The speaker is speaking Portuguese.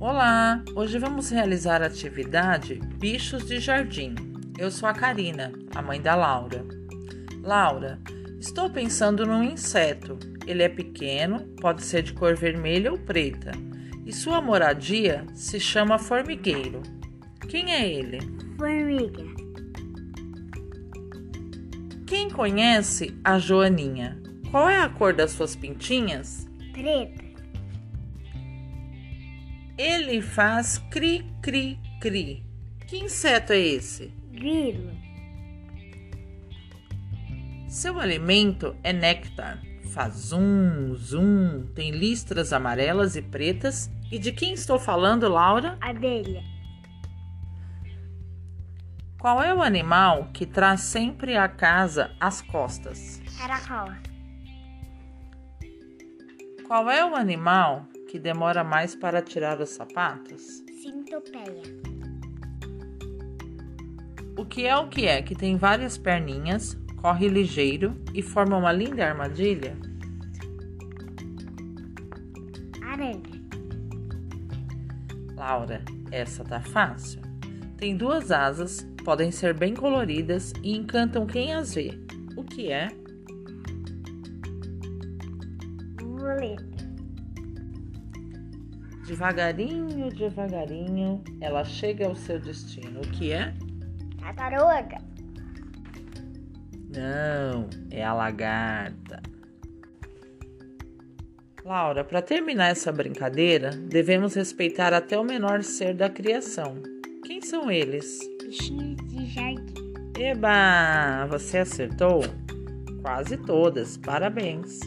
Olá! Hoje vamos realizar a atividade Bichos de Jardim. Eu sou a Karina, a mãe da Laura. Laura, estou pensando num inseto. Ele é pequeno, pode ser de cor vermelha ou preta, e sua moradia se chama formigueiro. Quem é ele? Formiga. Quem conhece a Joaninha? Qual é a cor das suas pintinhas? Preta. Ele faz cri cri cri. Que inseto é esse? Grilo. Seu alimento é néctar. Faz zum, zum, tem listras amarelas e pretas. E de quem estou falando, Laura? Abelha. Qual é o animal que traz sempre a casa às costas? Caracol. Qual é o animal que demora mais para tirar os sapatos? Sintopeia. O que é o que é que tem várias perninhas, corre ligeiro e forma uma linda armadilha? Aranha. Laura, essa tá fácil. Tem duas asas, podem ser bem coloridas e encantam quem as vê. O que é? Boleta. Devagarinho, devagarinho, ela chega ao seu destino. O que é? Tartaruga. Não, é a lagarta. Laura, para terminar essa brincadeira, devemos respeitar até o menor ser da criação. Quem são eles? Bichinhos de jardim. Eba! Você acertou? Quase todas. Parabéns.